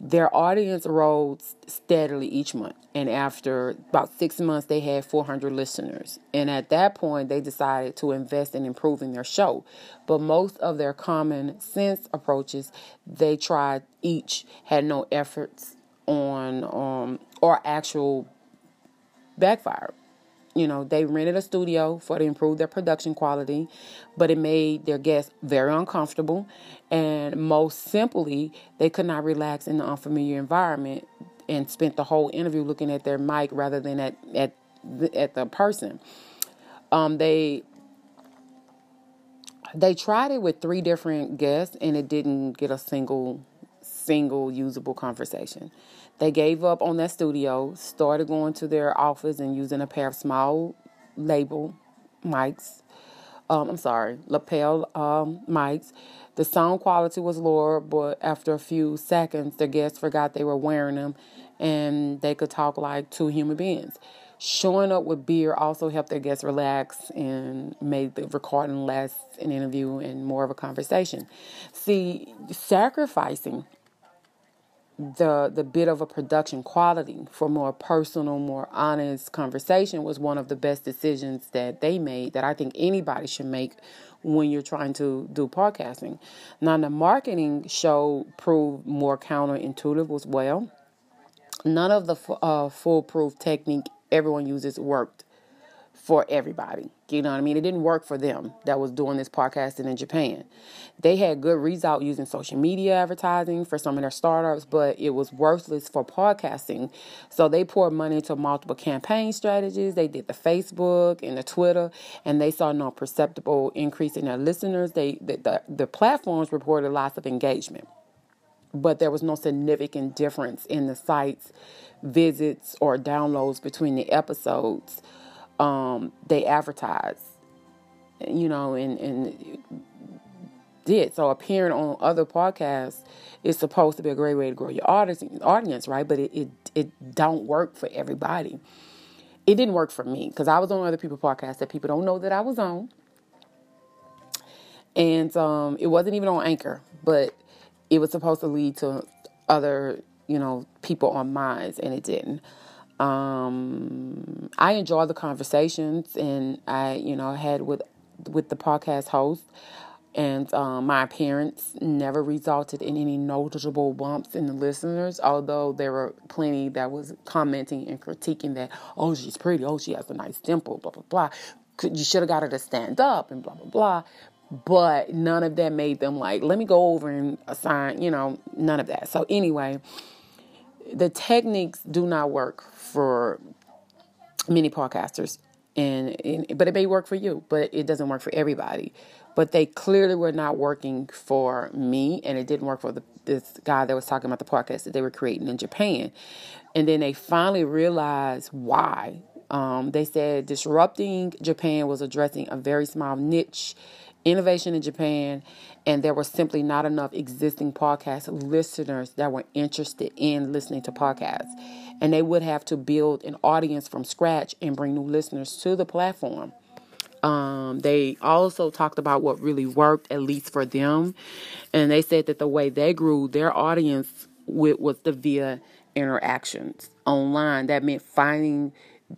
A: their audience rose steadily each month. And after about six months, they had 400 listeners. And at that point, they decided to invest in improving their show. But most of their common sense approaches they tried each had no efforts on um, or actual backfire. You know, they rented a studio for to improve their production quality, but it made their guests very uncomfortable. And most simply, they could not relax in the unfamiliar environment and spent the whole interview looking at their mic rather than at at the, at the person. Um, they they tried it with three different guests, and it didn't get a single single usable conversation. They gave up on that studio, started going to their office and using a pair of small label mics. Um, I'm sorry, lapel um, mics. The sound quality was lower, but after a few seconds, the guests forgot they were wearing them and they could talk like two human beings. Showing up with beer also helped their guests relax and made the recording less an interview and more of a conversation. See, sacrificing the the bit of a production quality for more personal, more honest conversation was one of the best decisions that they made that I think anybody should make when you're trying to do podcasting. Now the marketing show proved more counterintuitive as well. None of the uh, foolproof technique everyone uses worked for everybody. You know what I mean? It didn't work for them that was doing this podcasting in Japan. They had good result using social media advertising for some of their startups, but it was worthless for podcasting. So they poured money into multiple campaign strategies. They did the Facebook and the Twitter, and they saw no perceptible increase in their listeners. They the, the, the platforms reported lots of engagement, but there was no significant difference in the sites visits or downloads between the episodes um, they advertise, you know, and, and did. So appearing on other podcasts is supposed to be a great way to grow your audience, audience right? But it, it, it don't work for everybody. It didn't work for me because I was on other people's podcasts that people don't know that I was on. And um, it wasn't even on Anchor, but it was supposed to lead to other, you know, people on mines, and it didn't. Um, I enjoy the conversations, and I, you know, had with with the podcast host, and um, my appearance never resulted in any noticeable bumps in the listeners. Although there were plenty that was commenting and critiquing that, oh, she's pretty, oh, she has a nice dimple, blah blah blah. Could, You should have got her to stand up and blah blah blah. But none of that made them like, let me go over and assign, you know, none of that. So anyway, the techniques do not work for many podcasters and, and, but it may work for you but it doesn't work for everybody. But they clearly were not working for me and it didn't work for the, this guy that was talking about the podcast that they were creating in japan. And then they finally realized why. Um, they said disrupting japan was addressing a very small niche innovation in Japan, and there were simply not enough existing podcast listeners that were interested in listening to podcasts. And they would have to build an audience from scratch and bring new listeners to the platform. Um, they also talked about what really worked, at least for them. And they said that the way they grew their audience with, was the via interactions online. That meant finding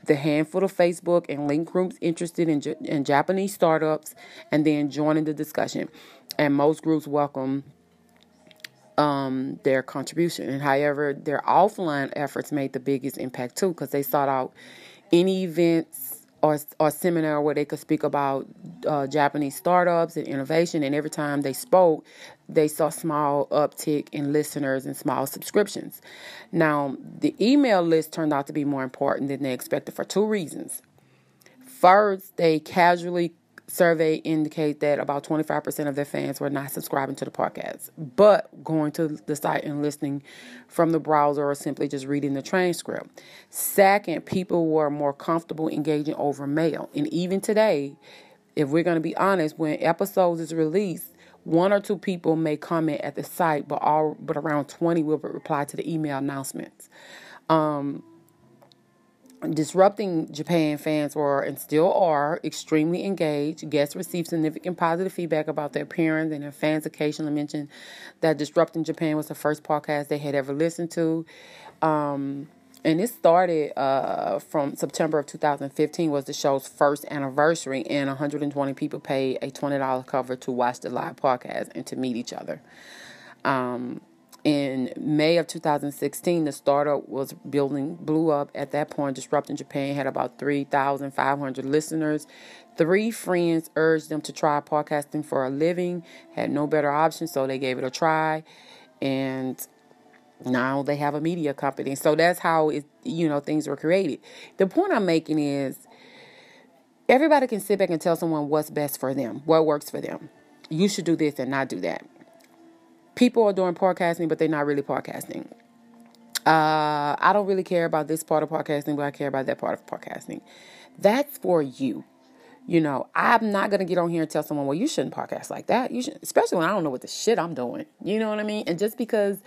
A: the handful of Facebook and link groups interested in, in Japanese startups and then joining the discussion. And most groups welcome um, their contribution. And however, their offline efforts made the biggest impact too because they sought out any events or, or seminar where they could speak about uh, Japanese startups and innovation. And every time they spoke, they saw small uptick in listeners and small subscriptions. Now, the email list turned out to be more important than they expected for two reasons. First, they casually survey indicate that about 25% of their fans were not subscribing to the podcast, but going to the site and listening from the browser or simply just reading the transcript. Second, people were more comfortable engaging over mail. And even today, if we're going to be honest, when episodes is released, one or two people may comment at the site, but all but around 20 will reply to the email announcements. Um, Disrupting Japan fans were and still are extremely engaged. Guests received significant positive feedback about their appearance, and their fans occasionally mentioned that Disrupting Japan was the first podcast they had ever listened to. Um, and it started uh, from September of 2015 was the show's first anniversary, and 120 people paid a $20 cover to watch the live podcast and to meet each other. Um, in May of 2016, the startup was building, blew up. At that point, Disrupting Japan had about 3,500 listeners. Three friends urged them to try podcasting for a living, had no better option, so they gave it a try. And now they have a media company. So that's how it, you know, things were created. The point I'm making is everybody can sit back and tell someone what's best for them, what works for them. You should do this and not do that. People are doing podcasting, but they're not really podcasting. Uh, I don't really care about this part of podcasting, but I care about that part of podcasting. That's for you. You know, I'm not gonna get on here and tell someone, well, you shouldn't podcast like that. You should, especially when I don't know what the shit I'm doing. You know what I mean? And just because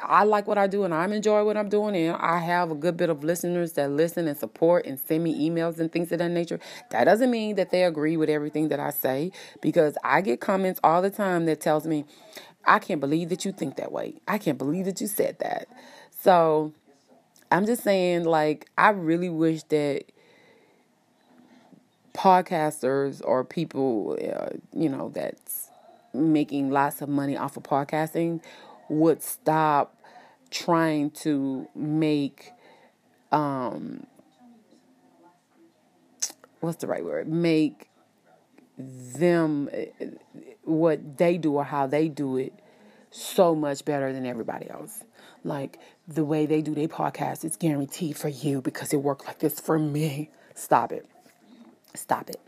A: I like what I do and I'm enjoy what I'm doing and I have a good bit of listeners that listen and support and send me emails and things of that nature. That doesn't mean that they agree with everything that I say because I get comments all the time that tells me, I can't believe that you think that way. I can't believe that you said that. So I'm just saying, like, I really wish that podcasters or people, uh, you know, that's making lots of money off of podcasting would stop trying to make um what's the right word make them what they do or how they do it so much better than everybody else like the way they do their podcast is guaranteed for you because it worked like this for me stop it stop it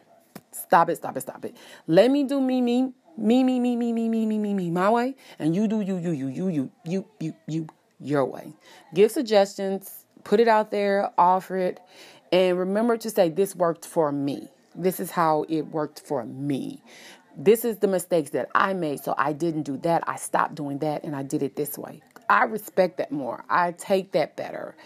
A: stop it stop it stop it let me do me me me, me, me, me, me, me, me, me, me, my way, and you do you, you, you, you, you, you, you, you, your way. Give suggestions, put it out there, offer it, and remember to say, This worked for me. This is how it worked for me. This is the mistakes that I made, so I didn't do that. I stopped doing that and I did it this way. I respect that more. I take that better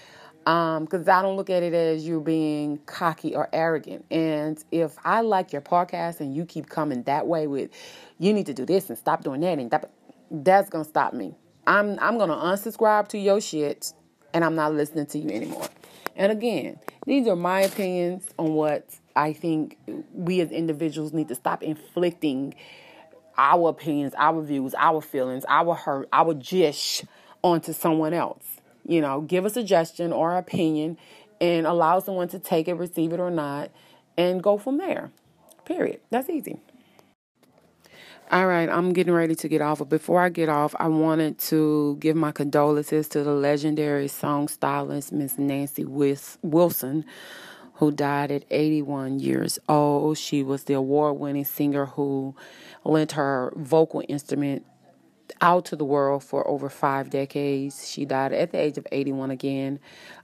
A: because um, I don't look at it as you being cocky or arrogant. And if I like your podcast and you keep coming that way with, you need to do this and stop doing that, and that, that's gonna stop me. I'm I'm gonna unsubscribe to your shit, and I'm not listening to you anymore. And again, these are my opinions on what I think we as individuals need to stop inflicting our opinions, our views, our feelings, our hurt, our jish onto someone else. You know, give a suggestion or opinion and allow someone to take it, receive it or not, and go from there. Period. That's easy. All right, I'm getting ready to get off. But before I get off, I wanted to give my condolences to the legendary song stylist, Miss Nancy Wilson, who died at 81 years old. She was the award winning singer who lent her vocal instrument out to the world for over five decades. She died at the age of 81 again.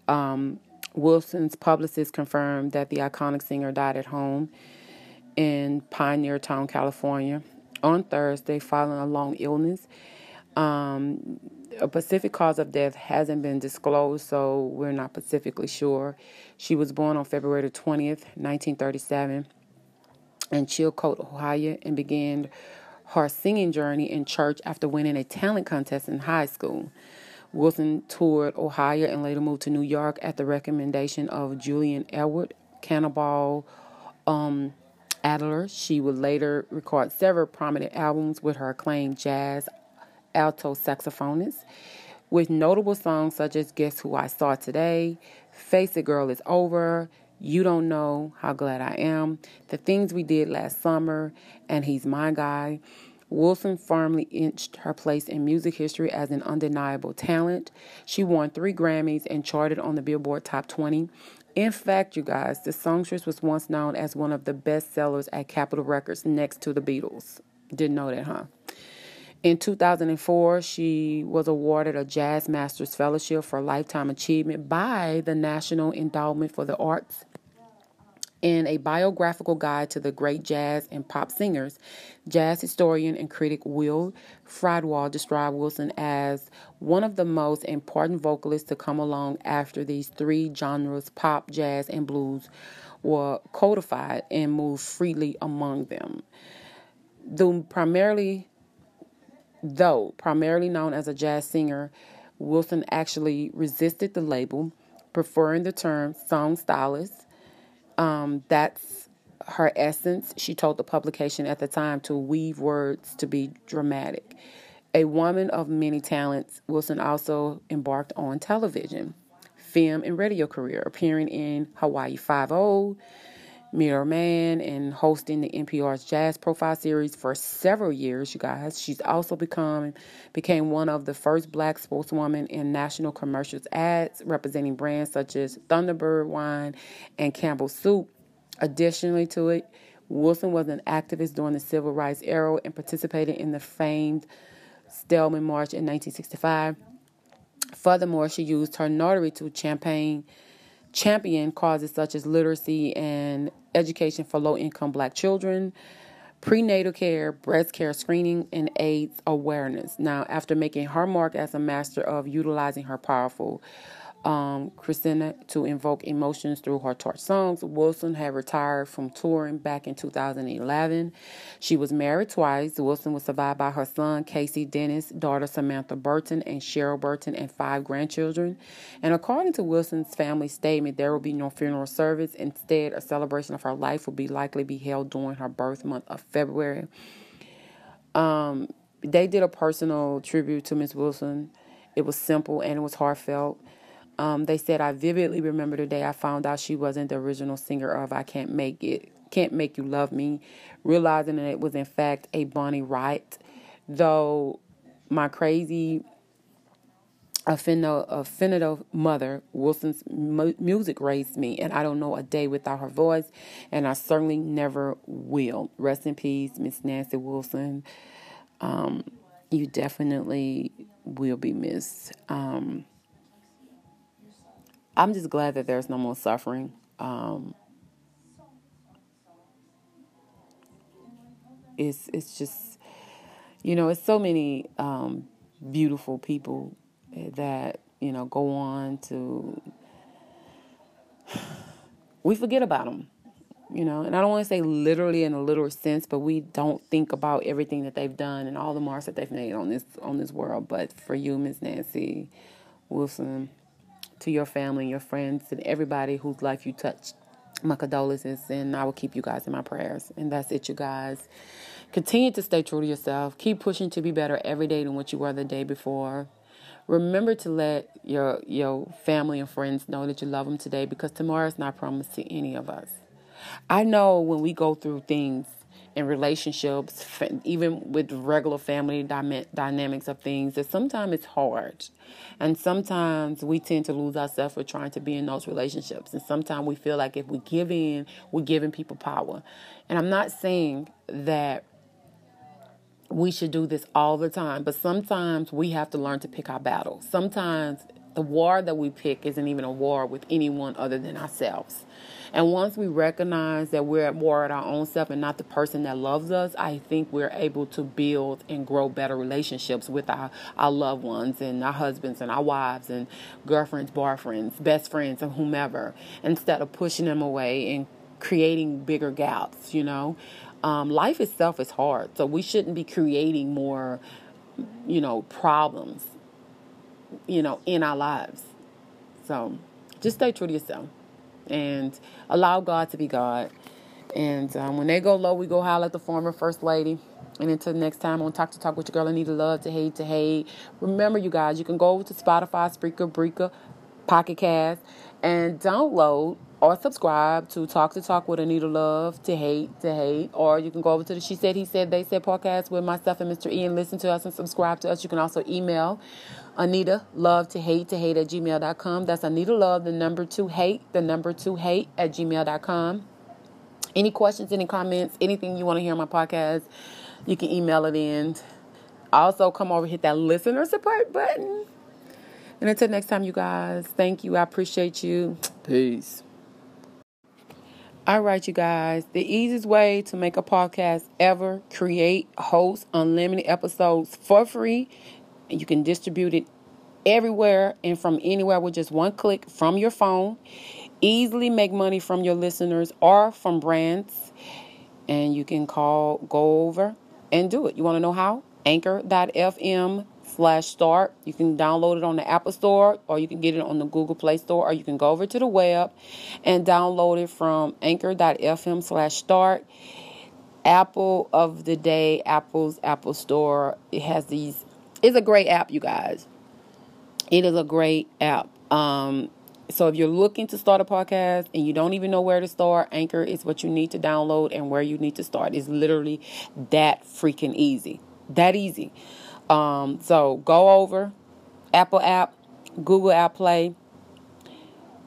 A: Um, Wilson's publicist confirmed that the iconic singer died at home in Pioneertown, California, on Thursday following a long illness. Um, a specific cause of death hasn't been disclosed, so we're not specifically sure. She was born on February 20th, 1937, in Chillicothe, Ohio, and began her singing journey in church after winning a talent contest in high school. Wilson toured Ohio and later moved to New York at the recommendation of Julian Edward Cannonball um, Adderley. She would later record several prominent albums with her acclaimed jazz alto saxophonist, with notable songs such as Guess Who I Saw Today, Face It Girl Is Over, You Don't Know How Glad I Am, The Things We Did Last Summer, and He's My Guy. Wilson firmly inched her place in music history as an undeniable talent. She won three Grammys and charted on the Billboard Top 20. In fact, you guys, the songstress was once known as one of the best sellers at Capitol Records next to the Beatles. Didn't know that, huh? In 2004, she was awarded a Jazz Masters Fellowship for Lifetime Achievement by the National Endowment for the Arts In a biographical guide to the great jazz and pop singers, jazz historian and critic Will Friedwald described Wilson as one of the most important vocalists to come along after these three genres pop, jazz, and blues were codified and moved freely among them. Though primarily, though primarily known as a jazz singer, Wilson actually resisted the label, preferring the term song stylist um, that's her essence. She told the publication at the time to weave words to be dramatic. A woman of many talents, Wilson also embarked on television, film, and radio career, appearing in Hawaii Five-O, Mirror Man and hosting the NPR's Jazz Profile series for several years, you guys. She's also become became one of the first black sportswomen in national commercials ads representing brands such as Thunderbird wine and Campbell soup. Additionally to it, Wilson was an activist during the civil rights era and participated in the famed Spelman March in 1965. Furthermore, she used her notary to campaign champion causes such as literacy and education for low income black children, prenatal care, breast care screening, and AIDS awareness. Now, after making her mark as a master of utilizing her powerful um, Christina to invoke emotions through her torch songs. Wilson had retired from touring back in 2011. She was married twice. Wilson was survived by her son, Casey Dennis, daughter Samantha Burton, and Cheryl Burton, and five grandchildren. And according to Wilson's family statement, there will be no funeral service. Instead, a celebration of her life will be likely be held during her birth month of February. Um, they did a personal tribute to Miss Wilson. It was simple and it was heartfelt. Um, they said I vividly remember the day I found out she wasn't the original singer of "I Can't Make It." Can't Make You Love Me, realizing that it was in fact a Bonnie Raitt. Though my crazy affinito mother, Wilson's music raised me, and I don't know a day without her voice, and I certainly never will. Rest in peace, Miss Nancy Wilson. Um, you definitely will be missed. Um, I'm just glad that there's no more suffering. Um, it's it's just you know it's so many um, beautiful people that you know go on to *sighs* we forget about them you know and i don't want to say literally in a literal sense but we don't think about everything that they've done and all the marks that they've made on this on this world but for you miss nancy wilson to your family, and your friends, and everybody whose life you touched. My condolences, and I will keep you guys in my prayers. And that's it, you guys. Continue to stay true to yourself. Keep pushing to be better every day than what you were the day before. Remember to let your your family and friends know that you love them today because tomorrow is not promised to any of us. I know when we go through things in relationships, even with regular family dynamics of things, that sometimes it's hard. And sometimes we tend to lose ourselves for trying to be in those relationships. And sometimes we feel like if we give in, we're giving people power. And I'm not saying that we should do this all the time, but sometimes we have to learn to pick our battles. Sometimes the war that we pick isn't even a war with anyone other than ourselves. And once we recognize that we're at war with our own self and not the person that loves us, I think we're able to build and grow better relationships with our, our loved ones and our husbands and our wives and girlfriends, boyfriends, best friends, and whomever, instead of pushing them away and creating bigger gaps, you know. Um, life itself is hard, so we shouldn't be creating more, you know, problems, you know, in our lives. So just stay true to yourself and allow God to be God. And um, when they go low, we go high like the former First Lady. And until next time on Talk That Talk with your girl, Anita love to hate to hate. Remember, you guys, you can go over to Spotify, Spreaker, Breaker, Pocket Cast, and download or subscribe to Talk That Talk with Anita Love to hate to hate. Or you can go over to the She Said, He Said, They Said podcast with myself and Mr. Ian. Listen to us and subscribe to us. You can also email Anita Love to Hate to Hate at gmail.com. That's Anita Love, the number two hate, the number two hate at gmail.com. Any questions, any comments, anything you want to hear on my podcast, you can email it in. Also, come over, hit that listener support button. And until next time, you guys, thank you. I appreciate you. Peace. All right, you guys. The easiest way to make a podcast ever create, host unlimited episodes for free. You can distribute it everywhere and from anywhere with just one click from your phone. Easily make money from your listeners or from brands. And you can call, go over and do it. You want to know how? Anchor.fm slash start. You can download it on the Apple Store or you can get it on the Google Play Store or you can go over to the web and download it from anchor.fm slash start. Apple of the day, Apple's Apple Store. It has these, it's a great app, you guys. It is a great app. Um, so if you're looking to start a podcast and you don't even know where to start, Anchor is what you need to download and where you need to start. It's literally that freaking easy. That easy. Um, so go over Apple app, Google App Play,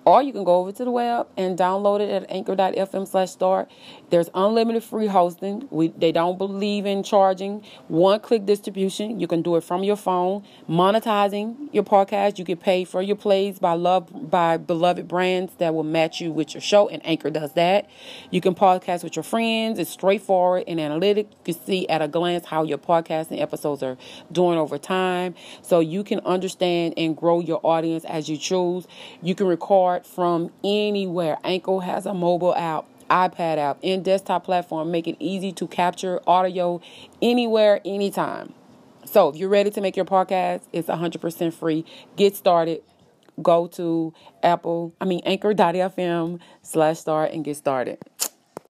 A: or you can go over to the web and download it at anchor.fm slash start. There's unlimited free hosting. We, they don't believe in charging one click distribution. You can do it from your phone. Monetizing your podcast. You get paid for your plays by love by beloved brands that will match you with your show, and Anchor does that. You can podcast with your friends. It's straightforward and analytic. You can see at a glance how your podcasting episodes are doing over time. So you can understand and grow your audience as you choose. You can record from anywhere. Anchor has a mobile app, iPad app, and desktop platform, make it easy to capture audio anywhere, anytime. So if you're ready to make your podcast, it's 100% free. Get started. Go to Apple, I mean Anchor.fm slash start and get started.